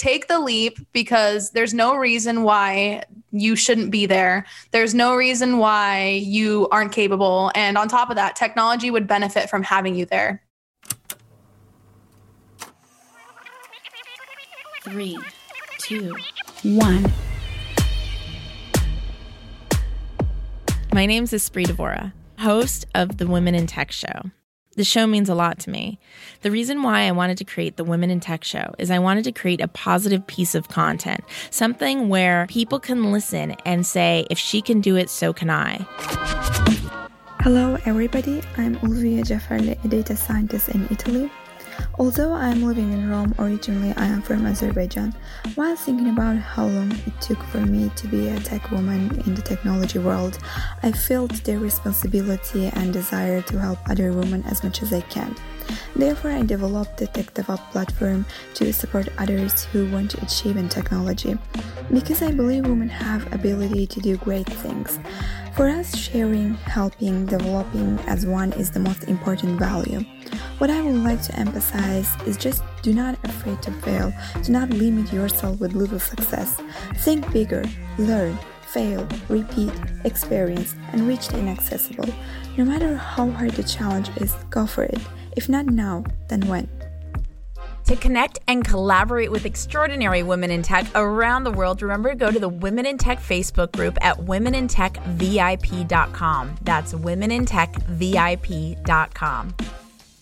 take the leap because there's no reason why you shouldn't be there. There's no reason why you aren't capable. And on top of that, technology would benefit from having you there. Three, two, one. My name is Espree Devora, host of the Women in Tech Show. The show means a lot to me. The reason why I wanted to create the Women in Tech show is I wanted to create a positive piece of content, something where people can listen and say, if she can do it, so can I. Hello, everybody. I'm Ulvia Jafarli, a data scientist in Italy. Although I am living in Rome, originally I am from Azerbaijan. While thinking about how long it took for me to be a tech woman in the technology world, I felt the responsibility and desire to help other women as much as I can. Therefore, I developed the TechDevOps platform to support others who want to achieve in technology. Because I believe women have ability to do great things. For us, sharing, helping, developing as one is the most important value. What I would like to emphasize is just do not afraid to fail. Do not limit yourself with little success. Think bigger, learn, fail, repeat, experience, and reach the inaccessible. No matter how hard the challenge is, go for it. If not now, then when? To connect and collaborate with extraordinary women in tech around the world, remember to go to the Women in Tech Facebook group at womenintechvip.com. That's womenintechvip.com.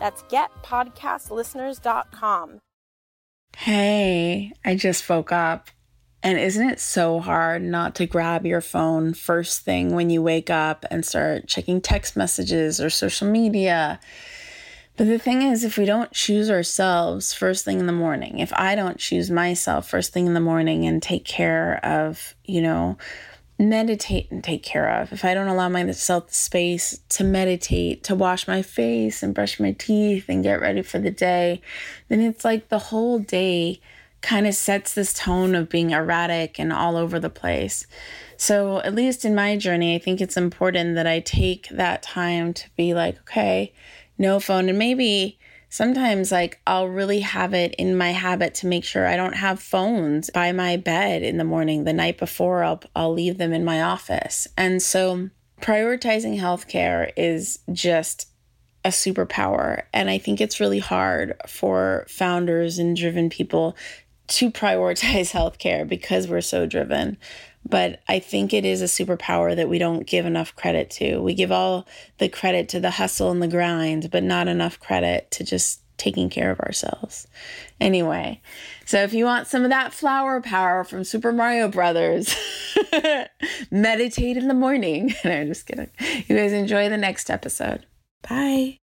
That's getpodcastlisteners.com. Hey, I just woke up. And isn't it so hard not to grab your phone first thing when you wake up and start checking text messages or social media? But the thing is, if we don't choose ourselves first thing in the morning, if I don't choose myself first thing in the morning and take care of, you know, meditate and take care of, if I don't allow myself the space to meditate, to wash my face and brush my teeth and get ready for the day, then it's like the whole day kind of sets this tone of being erratic and all over the place. So, at least in my journey, I think it's important that I take that time to be like, okay, no phone. And maybe sometimes like I'll really have it in my habit to make sure I don't have phones by my bed in the morning. The night before, I'll, I'll leave them in my office. And so prioritizing healthcare is just a superpower. And I think it's really hard for founders and driven people to prioritize healthcare because we're so driven but I think it is a superpower that we don't give enough credit to. We give all the credit to the hustle and the grind, but not enough credit to just taking care of ourselves. Anyway, so if you want some of that flower power from Super Mario Brothers, meditate in the morning. no, I'm just kidding. You guys enjoy the next episode. Bye.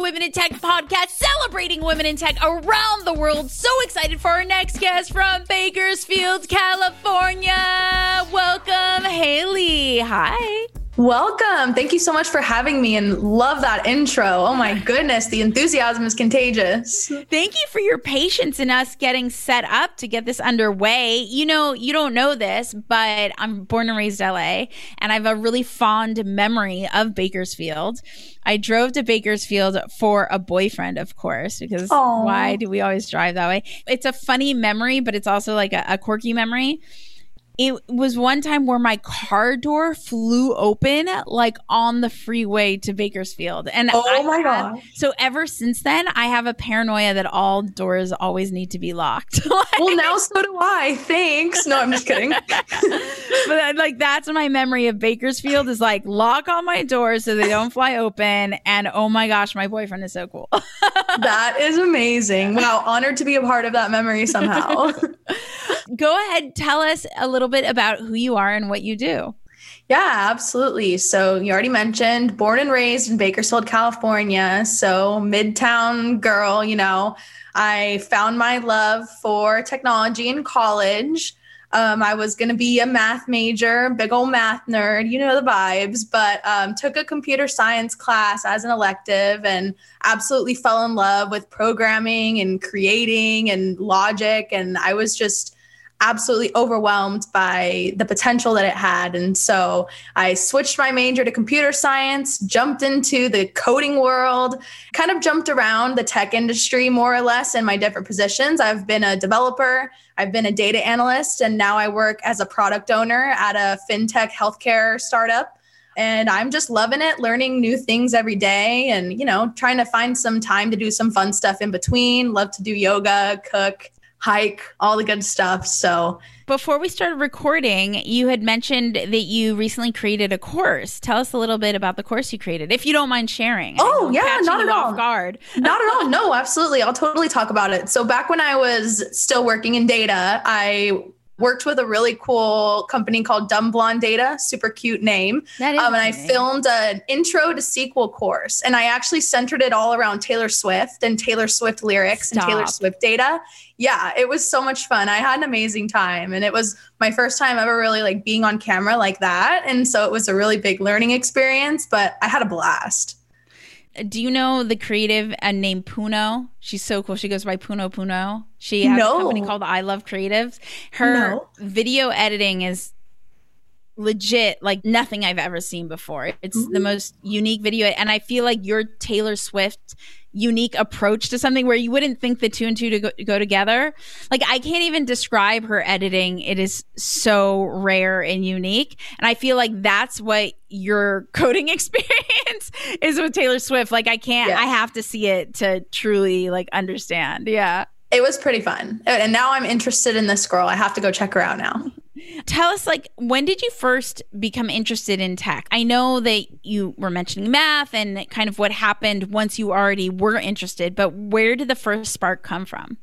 Women in Tech podcast, celebrating women in tech around the world. So excited for our next guest from Bakersfield, California. Welcome, Haley. Hi. Welcome. Thank you so much for having me and love that intro. Oh my goodness, the enthusiasm is contagious. Thank you for your patience in us getting set up to get this underway. You know, you don't know this, but I'm born and raised LA and I have a really fond memory of Bakersfield. I drove to Bakersfield for a boyfriend, of course, because Aww. why do we always drive that way? It's a funny memory, but it's also like a, a quirky memory it was one time where my car door flew open like on the freeway to Bakersfield. And oh I my have- god. So ever since then, I have a paranoia that all doors always need to be locked. Like- Well, now so do I. Thanks. No, I'm just kidding. but like that's my memory of Bakersfield is like lock all my doors so they don't fly open. And oh my gosh, my boyfriend is so cool. that is amazing. Wow, honored to be a part of that memory somehow. Go ahead, tell us a little bit about who you are and what you do. Yeah, absolutely. So you already mentioned born and raised in Bakersfield, California. So midtown girl, you know, I found my love for technology in college. Um, I was going to be a math major, big old math nerd, you know the vibes, but um, took a computer science class as an elective and absolutely fell in love with programming and creating and logic. And I was just absolutely overwhelmed by the potential that it had. And so I switched my major to computer science, jumped into the coding world, kind of jumped around the tech industry more or less in my different positions. I've been a developer, I've been a data analyst, and now I work as a product owner at a fintech healthcare startup. And I'm just loving it, learning new things every day and, you know, trying to find some time to do some fun stuff in between. Love to do yoga, cook, hike, all the good stuff. So, Before we started recording, you had mentioned that you recently created a course. Tell us a little bit about the course you created, if you don't mind sharing. Oh, I'm yeah, not at all. guard. not at all. No, absolutely. I'll totally talk about it. So, back when I was still working in data, I worked with a really cool company called Dumb Blonde Data, super cute name. That is Um, and I amazing. filmed an intro to SQL course, and I actually centered it all around Taylor Swift and Taylor Swift lyrics and Taylor Swift data. Yeah, it was so much fun. I had an amazing time, and it was my first time ever really like being on camera like that, and so it was a really big learning experience. But I had a blast. Do you know the creative and named Puno? She's so cool. She goes by Puno Puno. She has No. a company called I Love Creatives. Her No. video editing is legit like nothing I've ever seen before. It's the mm-hmm. most unique video and I feel like your Taylor Swift unique approach to something where you wouldn't think the two and two to go, go together. Like I can't even describe her editing. It is so rare and unique. And I feel like that's what your coding experience is with Taylor Swift. Like I can't Yeah. I have to see it to truly like understand. Yeah. It was pretty fun, and now I'm interested in this girl. I have to go check her out now. Tell us, like, when did you first become interested in tech? I know that you were mentioning math and kind of what happened once you already were interested, but where did the first spark come from?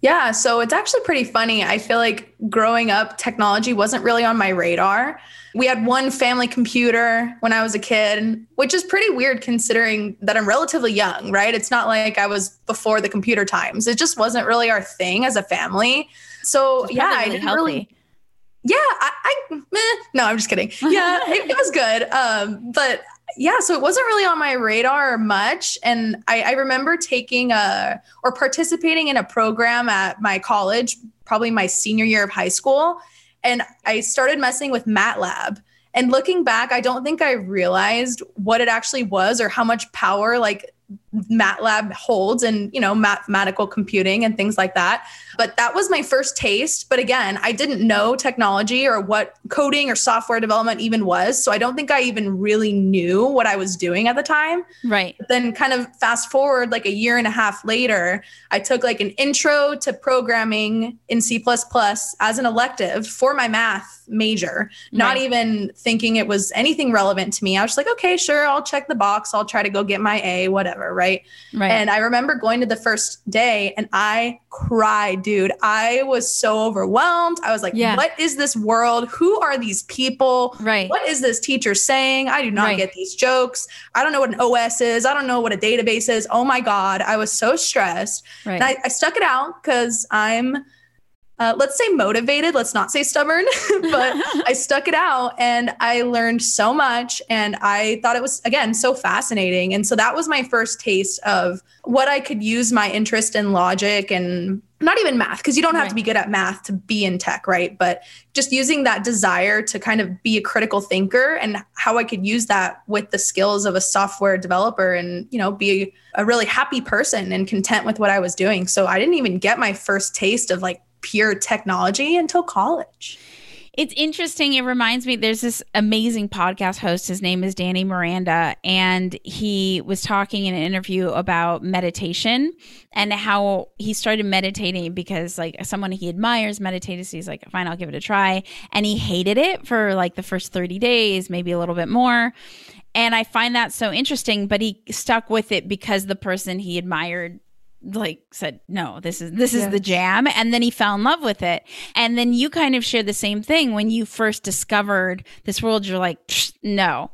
Yeah, so it's actually pretty funny. I feel like growing up, technology wasn't really on my radar. We had one family computer when I was a kid, which is pretty weird considering that I'm relatively young, right? It's not like I was before the computer times. It just wasn't really our thing as a family. So, yeah, I didn't really yeah i, I meh. no i'm just kidding. Yeah it, it was good. Um but yeah so it wasn't really on my radar much. And I, I remember taking a or participating in a program at my college probably my senior year of high school. And i started messing with matlab. And looking back i don't think i realized what it actually was or how much power like MATLAB holds and you know mathematical computing and things like that. But that was my first taste. But again, I didn't know technology or what coding or software development even was. So I don't think I even really knew what I was doing at the time. Right. But then kind of fast forward like a year and a half later, I took like an intro to programming in C++ as an elective for my math major, not Right. even thinking it was anything relevant to me. I was just like, okay, sure, I'll check the box. I'll try to go get my A, whatever, right? Right. And I remember going to the first day and I cried, dude. I was so overwhelmed. I was like, Yeah. what is this world? Who are these people? right. What is this teacher saying? I do not Right. get these jokes. I don't know what an OS is. I don't know what a database is. Oh my God. I was so stressed. Right. And I, I stuck it out because I'm, uh, let's say motivated. Let's not say stubborn, but I stuck it out and I learned so much. And I thought it was, again, so fascinating. And so that was my first taste of what I could use my interest in logic and not even math, because you don't have Right. to be good at math to be in tech, right? But just using that desire to kind of be a critical thinker and how I could use that with the skills of a software developer and, you know, be a really happy person and content with what I was doing. So I didn't even get my first taste of like pure technology until college. It's interesting. It reminds me there's this amazing podcast host. His name is Danny Miranda. And he was talking in an interview about meditation and how he started meditating because, like, someone he admires meditated. So he's like, fine, I'll give it a try. And he hated it for like the first 30 days, maybe a little bit more. And I find that so interesting, but he stuck with it because the person he admired like said no this is this is yes. the jam and then he fell in love with it. And then you kind of share the same thing. When you first discovered this world you're like no.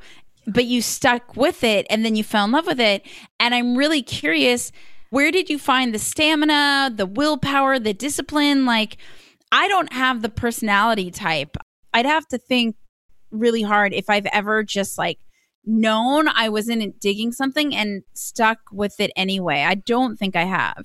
But you stuck with it and then you fell in love with it. And i'm really curious where did you find the stamina the willpower the discipline? Like i don't have the personality type. I'd have to think really hard if i've ever just like known I wasn't digging something and stuck with it anyway. I don't think I have.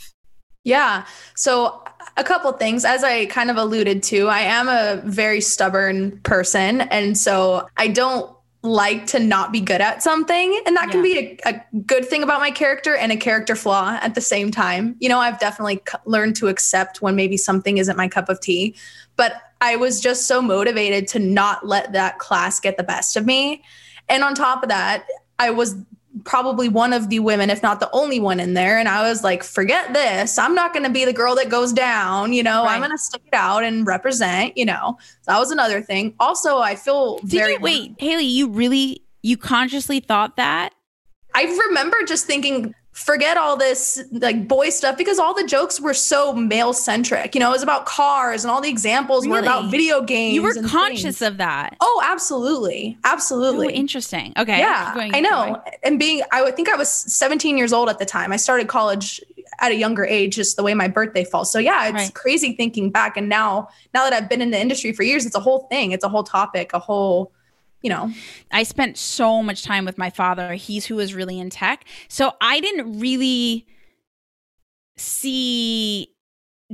Yeah. So, a couple things. As I kind of alluded to, I am a very stubborn person. And so I don't like to not be good at something. And that yeah. can be a, a, good thing about my character and a character flaw at the same time. You know, I've definitely c- learned to accept when maybe something isn't my cup of tea. But I was just so motivated to not let that class get the best of me. And on top of that, I was probably one of the women, if not the only one in there. And I was like, forget this. I'm not going to be the girl that goes down. You know, right. I'm going to stick it out and represent, you know. So that was another thing. Also, I feel Did very. You, wait, Haley, you really, you consciously thought that? I remember just thinking forget all this like boy stuff because all the jokes were so male centric. You know, it was about cars and all the examples really? were about video games. You were conscious things. of that. Oh, absolutely. Absolutely. Oh, interesting. Okay. Yeah. I know. And being, I think I was 17 years old at the time. I started college at a younger age, just the way my birthday falls. So yeah, it's right. crazy thinking back. And now, now that I've been in the industry for years, it's a whole thing. It's a whole topic, a whole you know i spent so much time with my father he's who was really in tech so i didn't really see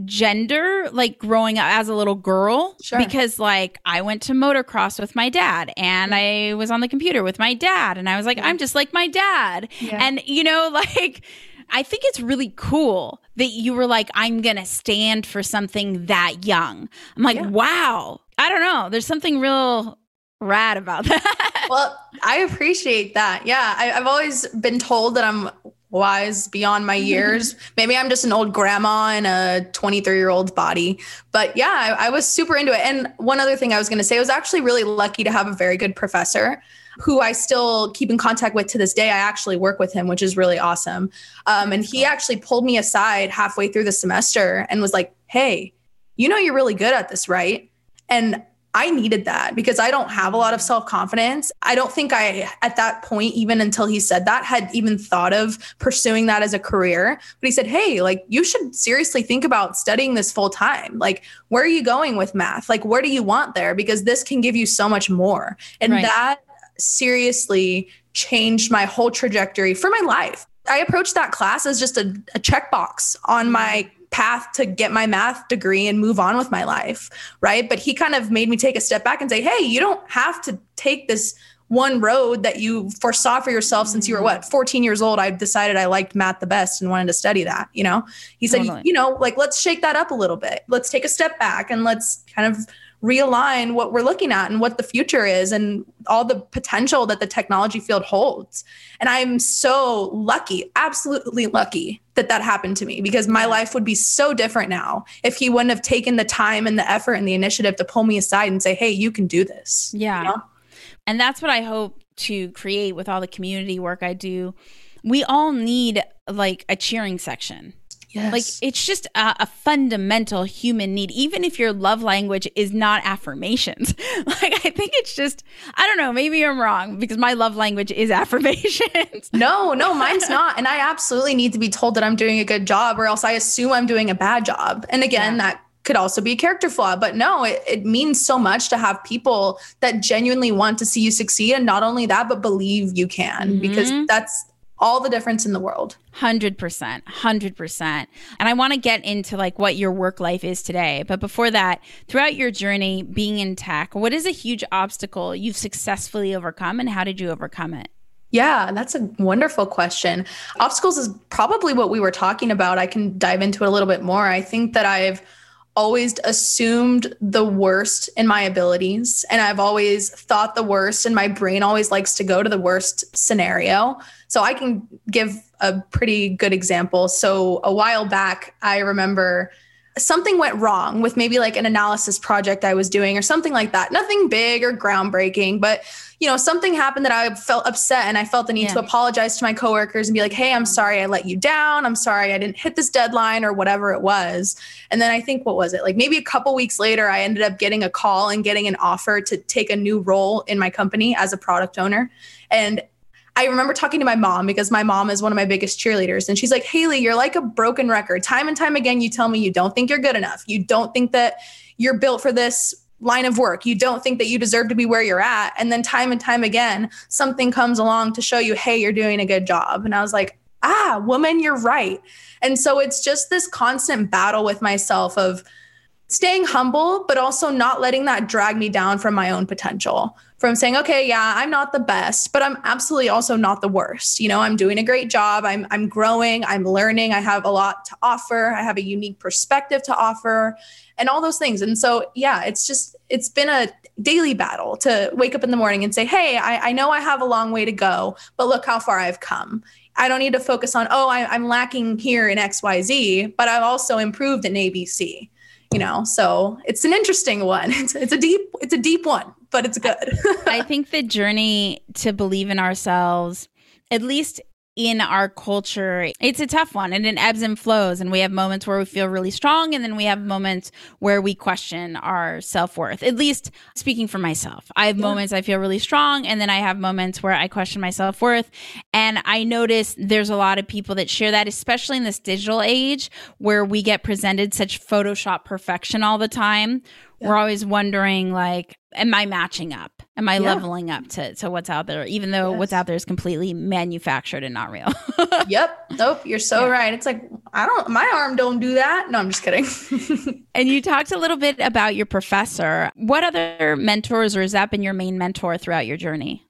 gender like growing up as a little girl sure. because like I went to motocross with my dad and mm. I was on the computer with my dad and I was like yeah. I'm just like my dad yeah. and you know like I think it's really cool that you were like I'm going to stand for something that young. I'm like yeah. wow. I don't know. There's something real rad about that. well, I appreciate that. Yeah, I, have always been told that I'm wise beyond my years. Maybe I'm just an old grandma in a 23 year old body. But yeah, I, I was super into it. And one other thing I was going to say, I was actually really lucky to have a very good professor who I still keep in contact with to this day. I actually work with him, which is really awesome. Um, and he actually pulled me aside halfway through the semester and was like, Hey, you know, you're really good at this, right? And I needed that because I don't have a lot of self confidence. I don't think I, at that point, even until he said that, had even thought of pursuing that as a career. But he said, Hey, like, you should seriously think about studying this full time. Like, where are you going with math? Like, where do you want there? Because this can give you so much more. And right. that seriously changed my whole trajectory for my life. I approached that class as just a, a checkbox on my mm-hmm. Path to get my math degree and move on with my life. Right. But he kind of made me take a step back and say, hey, you don't have to take this one road that you foresaw for yourself since you were what 14 years old i decided i liked math the best and wanted to study that you know he said totally. you know like let's shake that up a little bit let's take a step back and let's kind of realign what we're looking at and what the future is and all the potential that the technology field holds. And I'm so lucky, absolutely lucky that that happened to me because my life would be so different now if he wouldn't have taken the time and the effort and the initiative to pull me aside and say, "Hey, you can do this." Yeah. You know? And that's what I hope to create with all the community work I do. We all need like a cheering section Yes. Like it's just a, a, fundamental human need, even if your love language is not affirmations. Like I think it's just, I don't know, maybe I'm wrong because my love language is affirmations. No, no, mine's not. And I absolutely need to be told that I'm doing a good job or else I assume I'm doing a bad job. And again, yeah. that could also be a character flaw. But no, it, it means so much to have people that genuinely want to see you succeed. And not only that, but believe you can, mm-hmm. because that's all the difference in the world. 100%. 100%. And I want to get into like what your work life is today. But before that, throughout your journey being in tech, what is a huge obstacle you've successfully overcome and how did you overcome it? Yeah, that's a wonderful question. Obstacles is probably what we were talking about. I can dive into it a little bit more. I think that I've always assumed the worst in my abilities and I've always thought the worst and my brain always likes to go to the worst scenario. So I can give a pretty good example. So a while back, I remember something went wrong with maybe like an analysis project I was doing or something like that. Nothing big or groundbreaking, but you know, something happened that I felt upset and I felt the need yeah. to apologize to my coworkers and be like, "Hey, I'm sorry I let you down. I'm sorry I didn't hit this deadline or whatever it was." And then I think what was it? Like maybe a couple weeks later I ended up getting a call and getting an offer to take a new role in my company as a product owner. And I remember talking to my mom because my mom is one of my biggest cheerleaders. And she's like, Haley, you're like a broken record. Time and time again, you tell me you don't think you're good enough. You don't think that you're built for this line of work. You don't think that you deserve to be where you're at. And then time and time again, something comes along to show you, hey, you're doing a good job. And I was like, ah, woman, you're right. And so it's just this constant battle with myself of, staying humble, but also not letting that drag me down from my own potential. From saying, okay, yeah, I'm not the best, but I'm absolutely also not the worst. You know, I'm doing a great job. I'm I'm growing, I'm learning, I have a lot to offer, I have a unique perspective to offer, and all those things. And so, yeah, it's just it's been a daily battle to wake up in the morning and say, hey, I, I know I have a long way to go, but look how far I've come. I don't need to focus on, oh, I, I'm lacking here in XYZ, but I've also improved in ABC you know so it's an interesting one it's, it's a deep it's a deep one but it's good i think the journey to believe in ourselves at least in our culture, it's a tough one and it ebbs and flows. And we have moments where we feel really strong, and then we have moments where we question our self worth. At least speaking for myself, I have yeah. moments I feel really strong, and then I have moments where I question my self worth. And I notice there's a lot of people that share that, especially in this digital age where we get presented such Photoshop perfection all the time. Yeah. We're always wondering, like, am I matching up? Am I yeah. leveling up to, to what's out there, even though yes. what's out there is completely manufactured and not real? yep. Nope. You're so yeah. right. It's like, I don't, my arm don't do that. No, I'm just kidding. and you talked a little bit about your professor. What other mentors, or has that been your main mentor throughout your journey?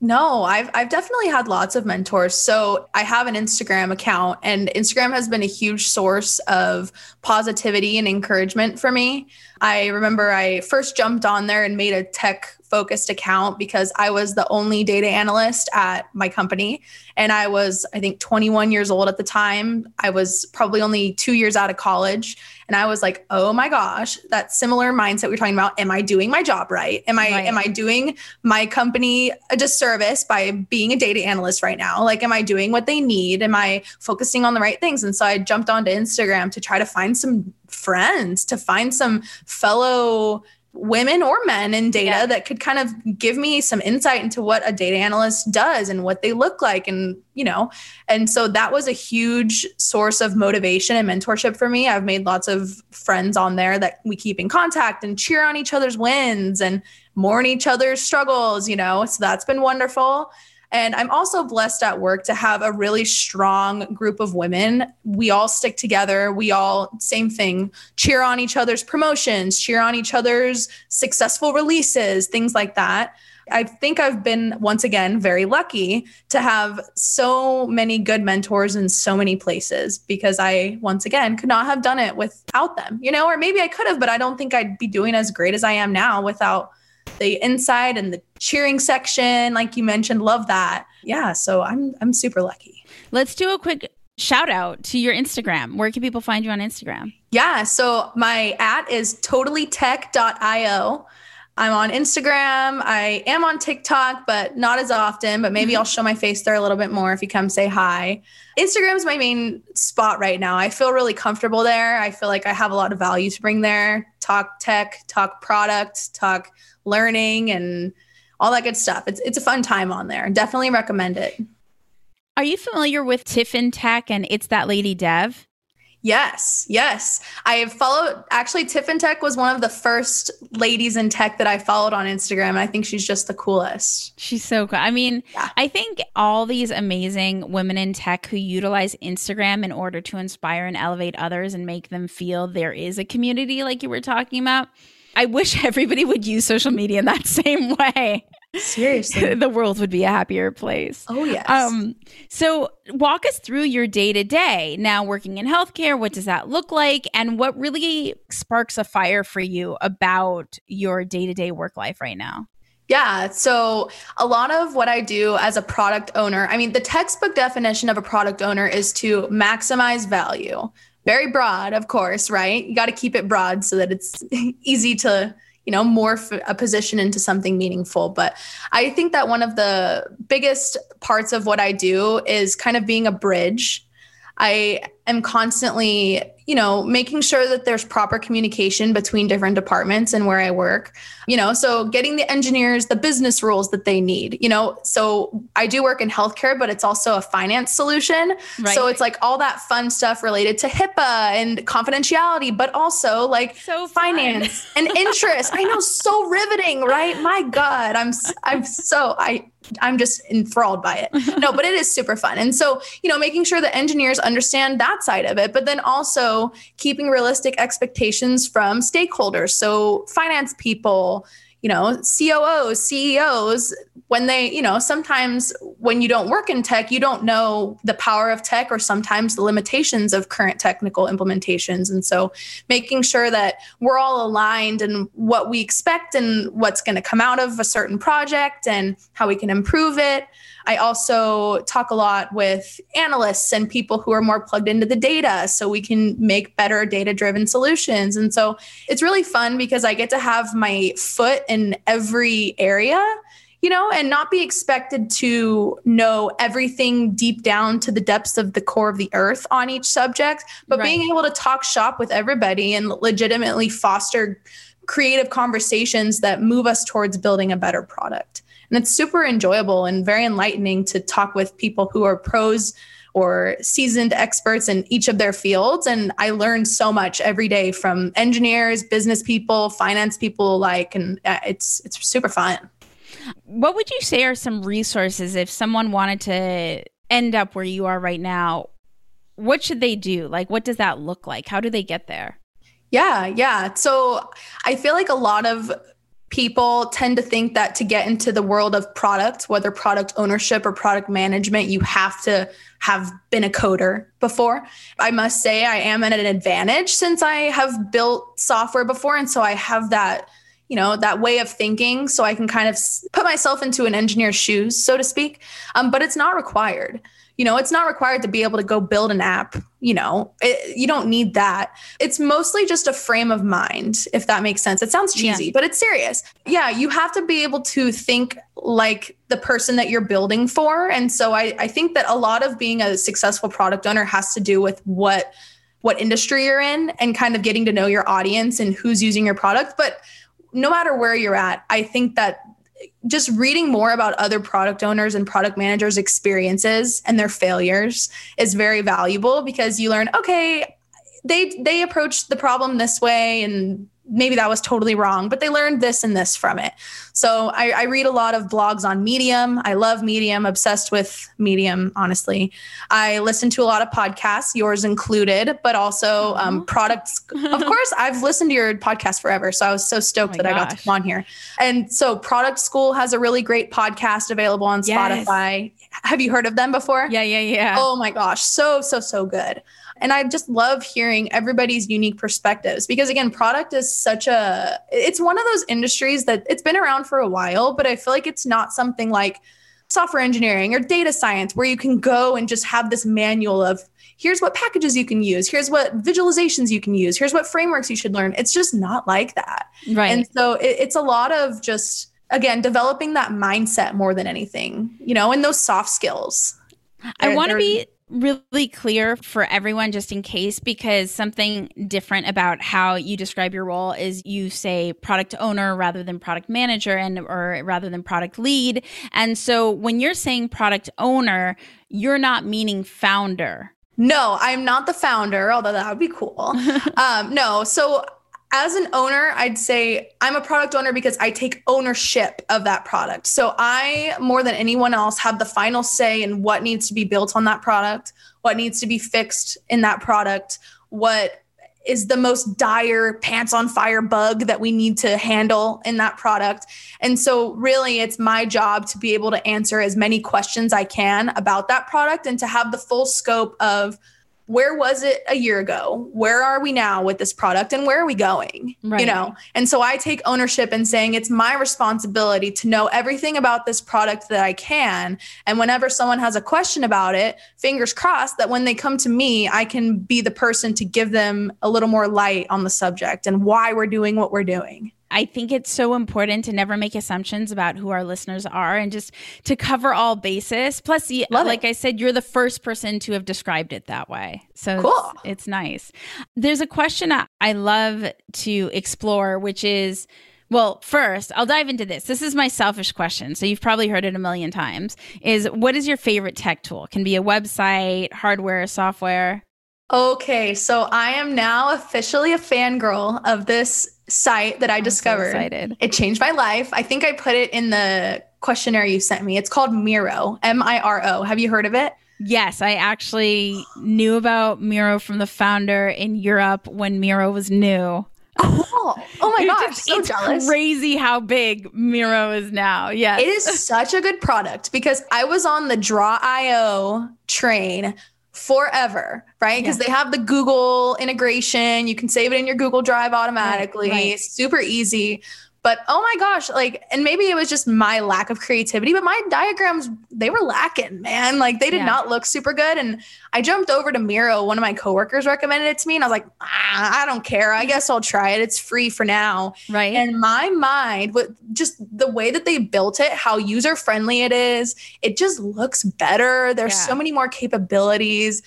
No, I've I've definitely had lots of mentors. So I have an Instagram account and Instagram has been a huge source of positivity and encouragement for me. I remember I first jumped on there and made a tech focused account because I was the only data analyst at my company. And I was, I think, 21 years old at the time. I was probably only two years out of college. And I was like, oh my gosh, that similar mindset we are talking about. Am I doing my job right? Am I right. am I doing my company a disservice by being a data analyst right now? Like, am I doing what they need? Am I focusing on the right things? And so I jumped onto Instagram to try to find some friends, to find some fellow women or men in data yeah. that could kind of give me some insight into what a data analyst does and what they look like and you know and so that was a huge source of motivation and mentorship for me i've made lots of friends on there that we keep in contact and cheer on each other's wins and mourn each other's struggles you know so that's been wonderful and I'm also blessed at work to have a really strong group of women. We all stick together. We all, same thing, cheer on each other's promotions, cheer on each other's successful releases, things like that. I think I've been once again very lucky to have so many good mentors in so many places because I once again could not have done it without them, you know, or maybe I could have, but I don't think I'd be doing as great as I am now without the inside and the cheering section, like you mentioned, love that. Yeah, so I'm I'm super lucky. Let's do a quick shout out to your Instagram. Where can people find you on Instagram? Yeah, so my at is totallytech.io. I'm on Instagram. I am on TikTok, but not as often. But maybe mm-hmm. I'll show my face there a little bit more if you come say hi. Instagram is my main spot right now. I feel really comfortable there. I feel like I have a lot of value to bring there. Talk tech, talk product, talk learning, and all that good stuff. It's it's a fun time on there. Definitely recommend it. Are you familiar with Tiffin Tech and It's That Lady Dev? Yes, yes. I have followed actually Tiffin Tech was one of the first ladies in tech that I followed on Instagram. And I think she's just the coolest. She's so cool. I mean, yeah. I think all these amazing women in tech who utilize Instagram in order to inspire and elevate others and make them feel there is a community like you were talking about. I wish everybody would use social media in that same way. Seriously. the world would be a happier place. Oh, yes. Um, so walk us through your day to day now working in healthcare. What does that look like? And what really sparks a fire for you about your day to day work life right now? Yeah. So, a lot of what I do as a product owner, I mean, the textbook definition of a product owner is to maximize value. Very broad, of course, right? You got to keep it broad so that it's easy to, you know, morph a position into something meaningful. But I think that one of the biggest parts of what I do is kind of being a bridge. I am constantly you know, making sure that there's proper communication between different departments and where I work, you know, so getting the engineers the business rules that they need, you know. So I do work in healthcare, but it's also a finance solution. Right. So it's like all that fun stuff related to HIPAA and confidentiality, but also like so finance and interest. I know, so riveting, right? My God, I'm I'm so I I'm just enthralled by it. No, but it is super fun. And so, you know, making sure that engineers understand that side of it, but then also keeping realistic expectations from stakeholders. So, finance people, you know, COOs, CEOs, when they, you know, sometimes when you don't work in tech, you don't know the power of tech or sometimes the limitations of current technical implementations. And so making sure that we're all aligned and what we expect and what's going to come out of a certain project and how we can improve it. I also talk a lot with analysts and people who are more plugged into the data so we can make better data driven solutions. And so it's really fun because I get to have my foot in every area you know, and not be expected to know everything deep down to the depths of the core of the earth on each subject, but right. being able to talk shop with everybody and legitimately foster creative conversations that move us towards building a better product. And it's super enjoyable and very enlightening to talk with people who are pros or seasoned experts in each of their fields. And I learn so much every day from engineers, business people, finance people alike. And uh, it's, it's super fun. What would you say are some resources if someone wanted to end up where you are right now? What should they do? Like, what does that look like? How do they get there? Yeah, yeah. So I feel like a lot of people tend to think that to get into the world of product, whether product ownership or product management, you have to have been a coder before. I must say, I am at an advantage since I have built software before. And so I have that, you know, that way of thinking. So I can kind of put myself into an engineer's shoes, so to speak. Um, but it's not required. You know, it's not required to be able to go build an app. You know, it, you don't need that. It's mostly just a frame of mind, if that makes sense. It sounds cheesy, yeah. but it's serious. Yeah, you have to be able to think like the person that you're building for. And so I, I think that a lot of being a successful product owner has to do with what what industry you're in and kind of getting to know your audience and who's using your product. But no matter where you're at, I think that just reading more about other product owners and product managers' experiences and their failures is very valuable because you learn, okay, they they approached the problem this way and maybe that was totally wrong, but they learned this and this from it. So I, I, read a lot of blogs on Medium. I love Medium, obsessed with Medium, honestly. I listen to a lot of podcasts, yours included, but also um, products. of course, I've listened to your podcast forever. So I was so stoked oh that gosh. I got to come on here. And so Product School has a really great podcast available on yes. Spotify. Have you heard of them before? Yeah, yeah, yeah. Oh my gosh. So, so, so good. And I just love hearing everybody's unique perspectives because again, product is such a it's one of those industries that it's been around for a while, but I feel like it's not something like software engineering or data science where you can go and just have this manual of here's what packages you can use, here's what visualizations you can use, here's what frameworks you should learn. It's just not like that. Right. And so it, it's a lot of just again developing that mindset more than anything, you know, and those soft skills. I want to be really clear for everyone just in case because something different about how you describe your role is you say product owner rather than product manager and or rather than product lead. And so when you're saying product owner you're not meaning founder. No i'm not the founder although that would be cool. Um, no so as an owner, I'd say I'm a product owner because I take ownership of that product. So I, more than anyone else, have the final say in what needs to be built on that product, what needs to be fixed in that product, what is the most dire pants on fire bug that we need to handle in that product. And so, really, it's my job to be able to answer as many questions I can about that product and to have the full scope of where was it a year ago? Where are we now with this product and where are we going? Right. You know, and so I take ownership in saying it's my responsibility to know everything about this product that I can. And whenever someone has a question about it, fingers crossed that when they come to me, I can be the person to give them a little more light on the subject and why we're doing what we're doing. I think it's so important to never make assumptions about who our listeners are and just to cover all bases. Plus, Love it. like I said, you're the first person to have described it that way. So Cool. it's, it's nice. There's a question I- I love to explore, which is well, first, I'll dive into this. This is my selfish question. So you've probably heard it a million times. Is what is your favorite tech tool? Can be a website, hardware, software. Okay, so I am now officially a fangirl of this site that I I'm so discovered. excited. It changed my life. I think I put it in the questionnaire you sent me. It's called Miro, M I R O. Have you heard of it? Yes, I actually knew about Miro from the founder in Europe when Miro was new. Cool. Oh my gosh, just- so it's jealous. crazy how big Miro is now. Yes. It is such a good product because I was on the Draw.io train forever, right? Because they have the Google integration. You can save it in your Google Drive automatically. right. Super easy. But oh my gosh, like, and maybe it was just my lack of creativity, but my diagrams, they were lacking, man. Like, they did Yeah. not look super good. And I jumped over to Miro. One of my coworkers recommended it to me, and I was like, ah, I don't care. I guess I'll try it. It's free for now. right. And my mind, with just the way that they built it, how user friendly it is, it just looks better. There's Yeah. so many more capabilities.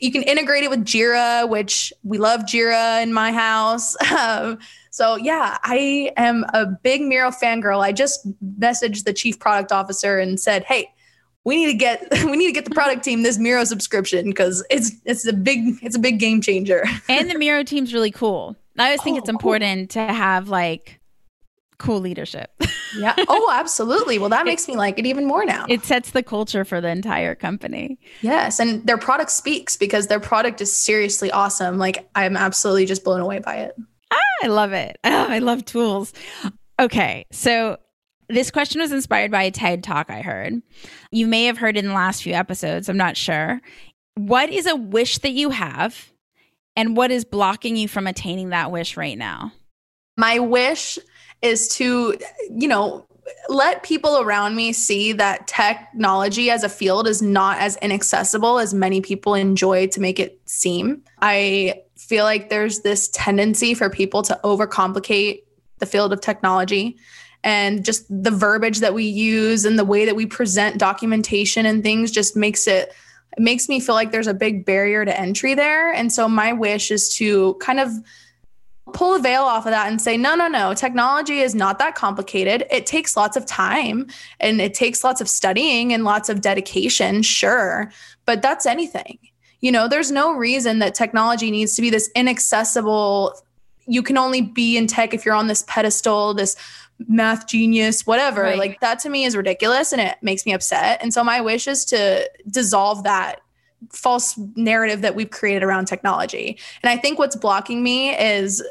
You can integrate it with Jira, which we love Jira in my house. Um, so yeah, I am a big Miro fangirl. I just messaged the chief product officer and said, "Hey, we need to get we need to get the product team this Miro subscription because it's it's a big it's a big game changer." and the Miro team's really cool. I always think Cool, it's cool. important to have like cool leadership. Yeah. Oh, absolutely. Well, that makes me like it even more now. it sets the culture for the entire company. Yes, and their product speaks because their product is seriously awesome. Like I'm absolutely just blown away by it. Ah, I love it. Oh, I love tools. Okay, so this question was inspired by a TED talk I heard. You may have heard it in the last few episodes. I'm not sure. What is a wish that you have, and what is blocking you from attaining that wish right now? My wish is to, you know, let people around me see that technology as a field is not as inaccessible as many people enjoy to make it seem. I feel like there's this tendency for people to overcomplicate the field of technology and just the verbiage that we use and the way that we present documentation and things just makes it it makes me feel like there's a big barrier to entry there and so my wish is to kind of pull a veil off of that and say no no no technology is not that complicated. It takes lots of time and it takes lots of studying and lots of dedication sure but that's anything. You know there's no reason that technology needs to be this inaccessible you can only be in tech if you're on this pedestal this math genius whatever. Right. like that to me is ridiculous and it makes me upset. And so my wish is to dissolve that false narrative that we've created around technology and i think what's blocking me is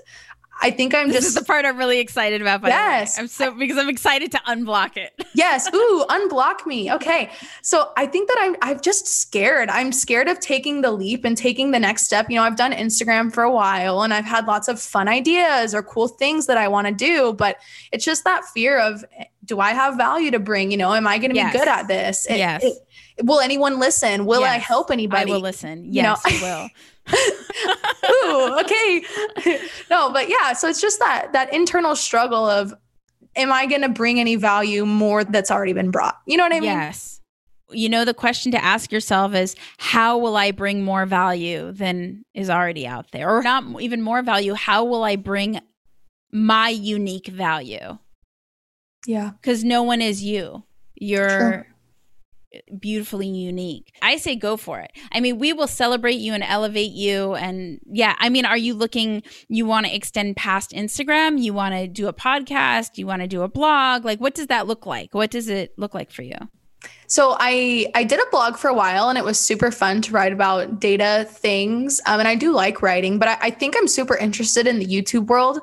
i think i'm This just is the part I'm really excited about. By Yes. I'm so because I'm excited to unblock it. yes ooh unblock me okay so i think that i'm i'm just scared i'm scared of taking the leap and taking the next step you know i've done instagram for a while and i've had lots of fun ideas or cool things that i want to do but it's just that fear of eh, do i have value to bring you know am i going to Yes. be good at this It- Yes. it- will anyone listen will i Yes. help I anybody will listen. You know- Yes, I will. Ooh, okay. no, but yeah, so it's just that that internal struggle of am I going to bring any value more that's already been brought? You know what I mean? Yes. You know, the question to ask yourself is how will I bring more value than is already out there? Or not even more value, how will I bring my unique value? Yeah. Because no one is you. You're Sure. Beautifully unique. I say go for it. I mean, we will celebrate you and elevate you. And yeah, I mean, are you looking, you want to extend past Instagram? You want to do a podcast? You want to do a blog? Like, what does that look like? What does it look like for you? So I I did a blog for a while and it was super fun to write about data things. Um, and I do like writing, but I, I think I'm super interested in the YouTube world.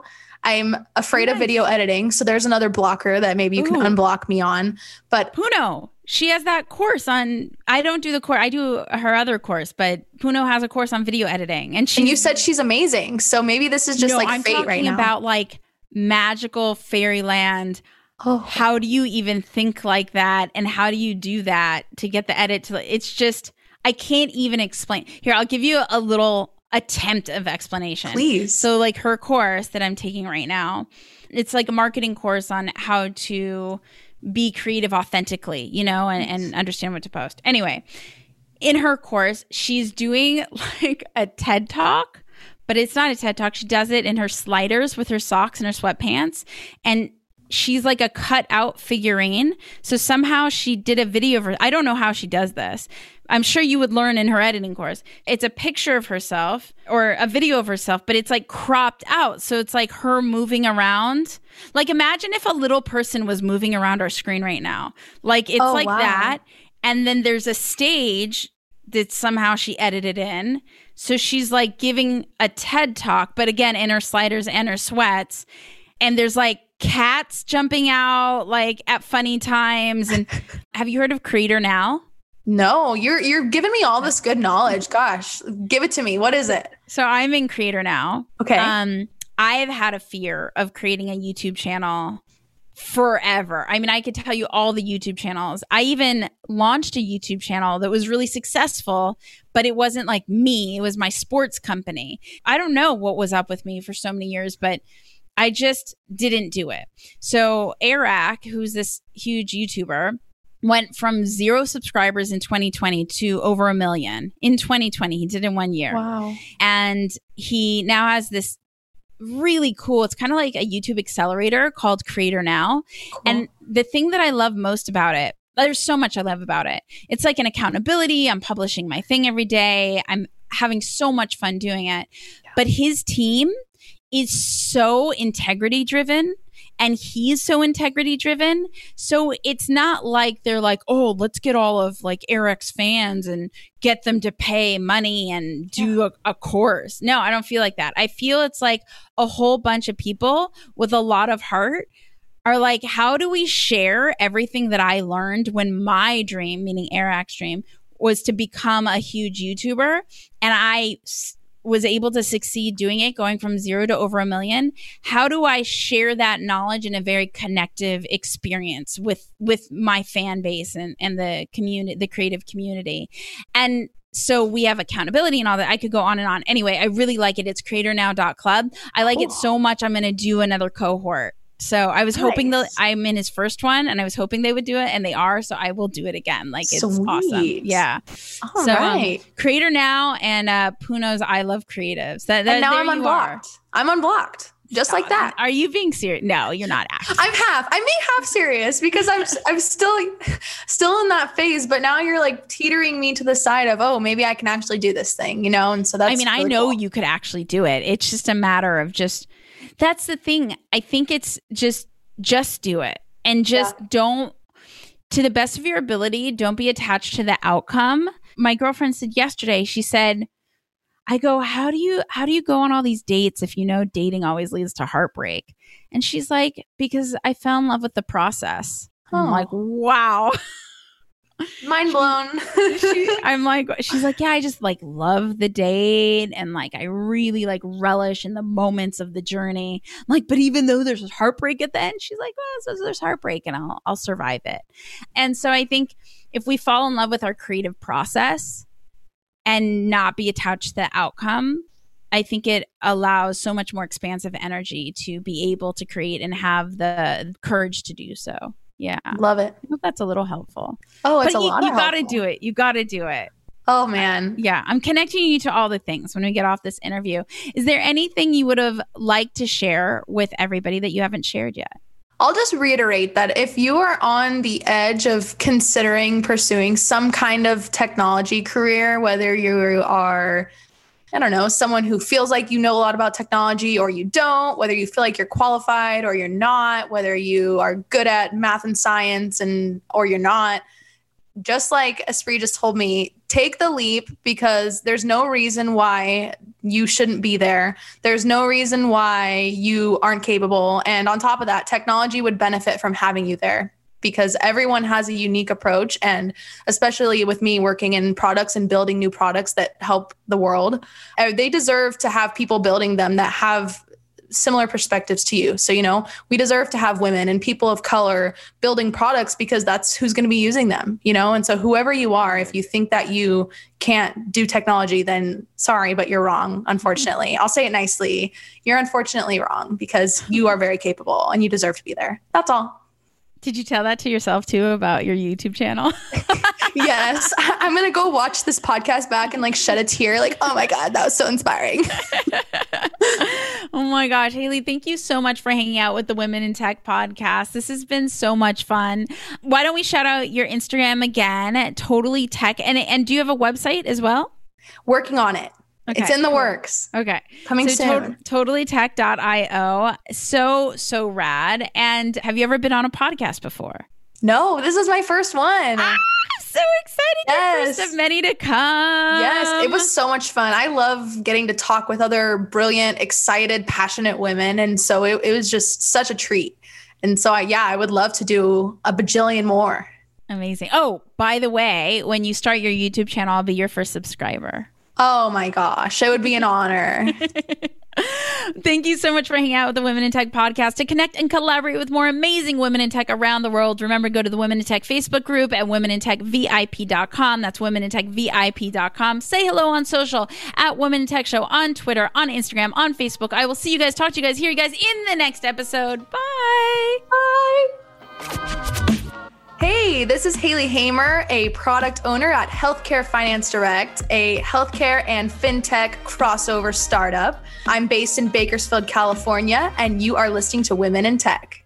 I'm afraid of video editing, so there's another blocker that maybe you can Ooh. unblock me on. But Puno, she has that course on. I don't do the course. I do her other course, but Puno has a course on video editing, and she. and you said she's amazing, so maybe this is just no, like I'm fate right now. about like magical fairyland. oh, How do you even think like that, and how do you do that to get the edit to? It's just I can't even explain. Here, I'll give you a little attempt of explanation. please. So, like her course that I'm taking right now, it's like a marketing course on how to be creative authentically, you know, and, and understand what to post. Anyway, in her course, she's doing like a TED talk, but it's not a TED talk. She does it in her sliders with her socks and her sweatpants. And she's like a cut out figurine. So somehow she did a video of her. I don't know how she does this. I'm sure you would learn in her editing course. It's a picture of herself or a video of herself, but it's like cropped out. So it's like her moving around. Like imagine if a little person was moving around our screen right now. Like it's Oh, like wow. that. And then there's a stage that somehow she edited in. So she's like giving a TED talk, but again, in her sliders and her sweats. And there's like cats jumping out like at funny times. And have you heard of Creator Now? no, you're you're giving me all this good knowledge. Gosh, give it to me. What is it? So I'm in Creator Now. Okay. Um, I've had a fear of creating a YouTube channel forever. I mean, I could tell you all the YouTube channels. I even launched a YouTube channel that was really successful, but it wasn't like me, it was my sports company. I don't know what was up with me for so many years, but I just didn't do it. So, Eric, who's this huge YouTuber, went from zero subscribers in 2020 to over a million in 2020. He did in one year. Wow. and he now has this really cool it's kind of like a youtube accelerator called creator now. And the thing that i love most about it there's so much i love about it. It's like an accountability. I'm publishing my thing every day. I'm having so much fun doing it. But his team is so integrity driven and he's so integrity driven. So it's not like they're like oh let's get all of like eric's fans and get them to pay money and do a, a course. No i don't feel like that. I feel it's like a whole bunch of people with a lot of heart are like how do we share everything that i learned when my dream meaning eric's dream was to become a huge youtuber? And i s- was able to succeed doing it going from zero to over a million how do i share that knowledge in a very connective experience with with my fan base and and the community the creative community? And so we have accountability and all that. I could go on and on. Anyway i really like it. It's creatornow.club i like it so much i'm going to do another cohort so i was hoping that i'm in his first one and i was hoping they would do it and they are so i will do it again like it's awesome yeah All so, um, creator now and uh puno's i love creatives that, that and now I'm you are. unblocked. I'm unblocked. Just like that. Are you being serious? No, you're not actually. I'm half. I may half serious because I'm I'm still still in that phase, but now you're like teetering me to the side of oh maybe I can actually do this thing, you know. And so that's I mean, I know cool. you could actually do it. It's just a matter of just that's the thing. I think it's just just do it and just don't to the best of your ability, don't be attached to the outcome. My girlfriend said yesterday, she said, I go, how do you how do you go on all these dates if you know dating always leads to heartbreak? And she's like, because I fell in love with the process. I'm Oh. like, wow. mind blown. she, I'm like, she's like, yeah, I just like love the date and like I really like relish in the moments of the journey. I'm like, but even though there's heartbreak at the end, she's like, well, so there's heartbreak and I'll I'll survive it. And so I think if we fall in love with our creative process and not be attached to the outcome, I think it allows so much more expansive energy to be able to create and have the courage to do so. Yeah. Love it. hope that's a little helpful Oh, it's but a you, lot. you gotta do it. You gotta do it. Oh man. Yeah, I'm connecting you to all the things when we get off this interview. Is there anything you would have liked to share with everybody that you haven't shared yet? I'll just reiterate that if you are on the edge of considering pursuing some kind of technology career, whether you are, I don't know, someone who feels like you know a lot about technology or you don't, whether you feel like you're qualified or you're not, whether you are good at math and science and or you're not, just like Espree just told me, take the leap because there's no reason why you shouldn't be there. There's no reason why you aren't capable. And on top of that, technology would benefit from having you there because everyone has a unique approach. And especially with me working in products and building new products that help the world, uh, they deserve to have people building them that have similar perspectives to you. So, you know, we deserve to have women and people of color building products because that's who's going to be using them, you know? And so, whoever you are, if you think that you can't do technology, then sorry, but you're wrong, unfortunately. I'll say it nicely. You're unfortunately wrong because you are very capable and you deserve to be there. That's all. Did you tell that to yourself too about your YouTube channel? yes. I'm going to go watch this podcast back and like shed a tear. Like, oh my God, that was so inspiring. oh my gosh. Haley, thank you so much for hanging out with the Women in Tech podcast. This has been so much fun. Why don't we shout out your Instagram again? Totally Tech. And, and do you have a website as well? Working on it. Okay. It's in the works. Okay. Coming so soon. To- totallytech.io. So, so rad. And have you ever been on a podcast before? No, this is my first one. Ah, so excited. Yes. First of many to come. Yes. It was so much fun. I love getting to talk with other brilliant, excited, passionate women. And so it, it was just such a treat. And so, I, yeah, I would love to do a bajillion more. Amazing. Oh, by the way, when you start your YouTube channel, I'll be your first subscriber. Oh my gosh, it would be an honor. Thank you so much for hanging out with the Women in Tech podcast. To connect and collaborate with more amazing women in tech around the world, remember go to the Women in Tech Facebook group at womenintechvip.com. That's womenintechvip.com. Say hello on social at Women in Tech Show on Twitter, on Instagram, on Facebook. I will see you guys, talk to you guys, hear you guys in the next episode. Bye. Bye. Hey, this is Haley Hamer, a product owner at Healthcare Finance Direct, a healthcare and fintech crossover startup. I'm based in Bakersfield, California, and you are listening to Women in Tech.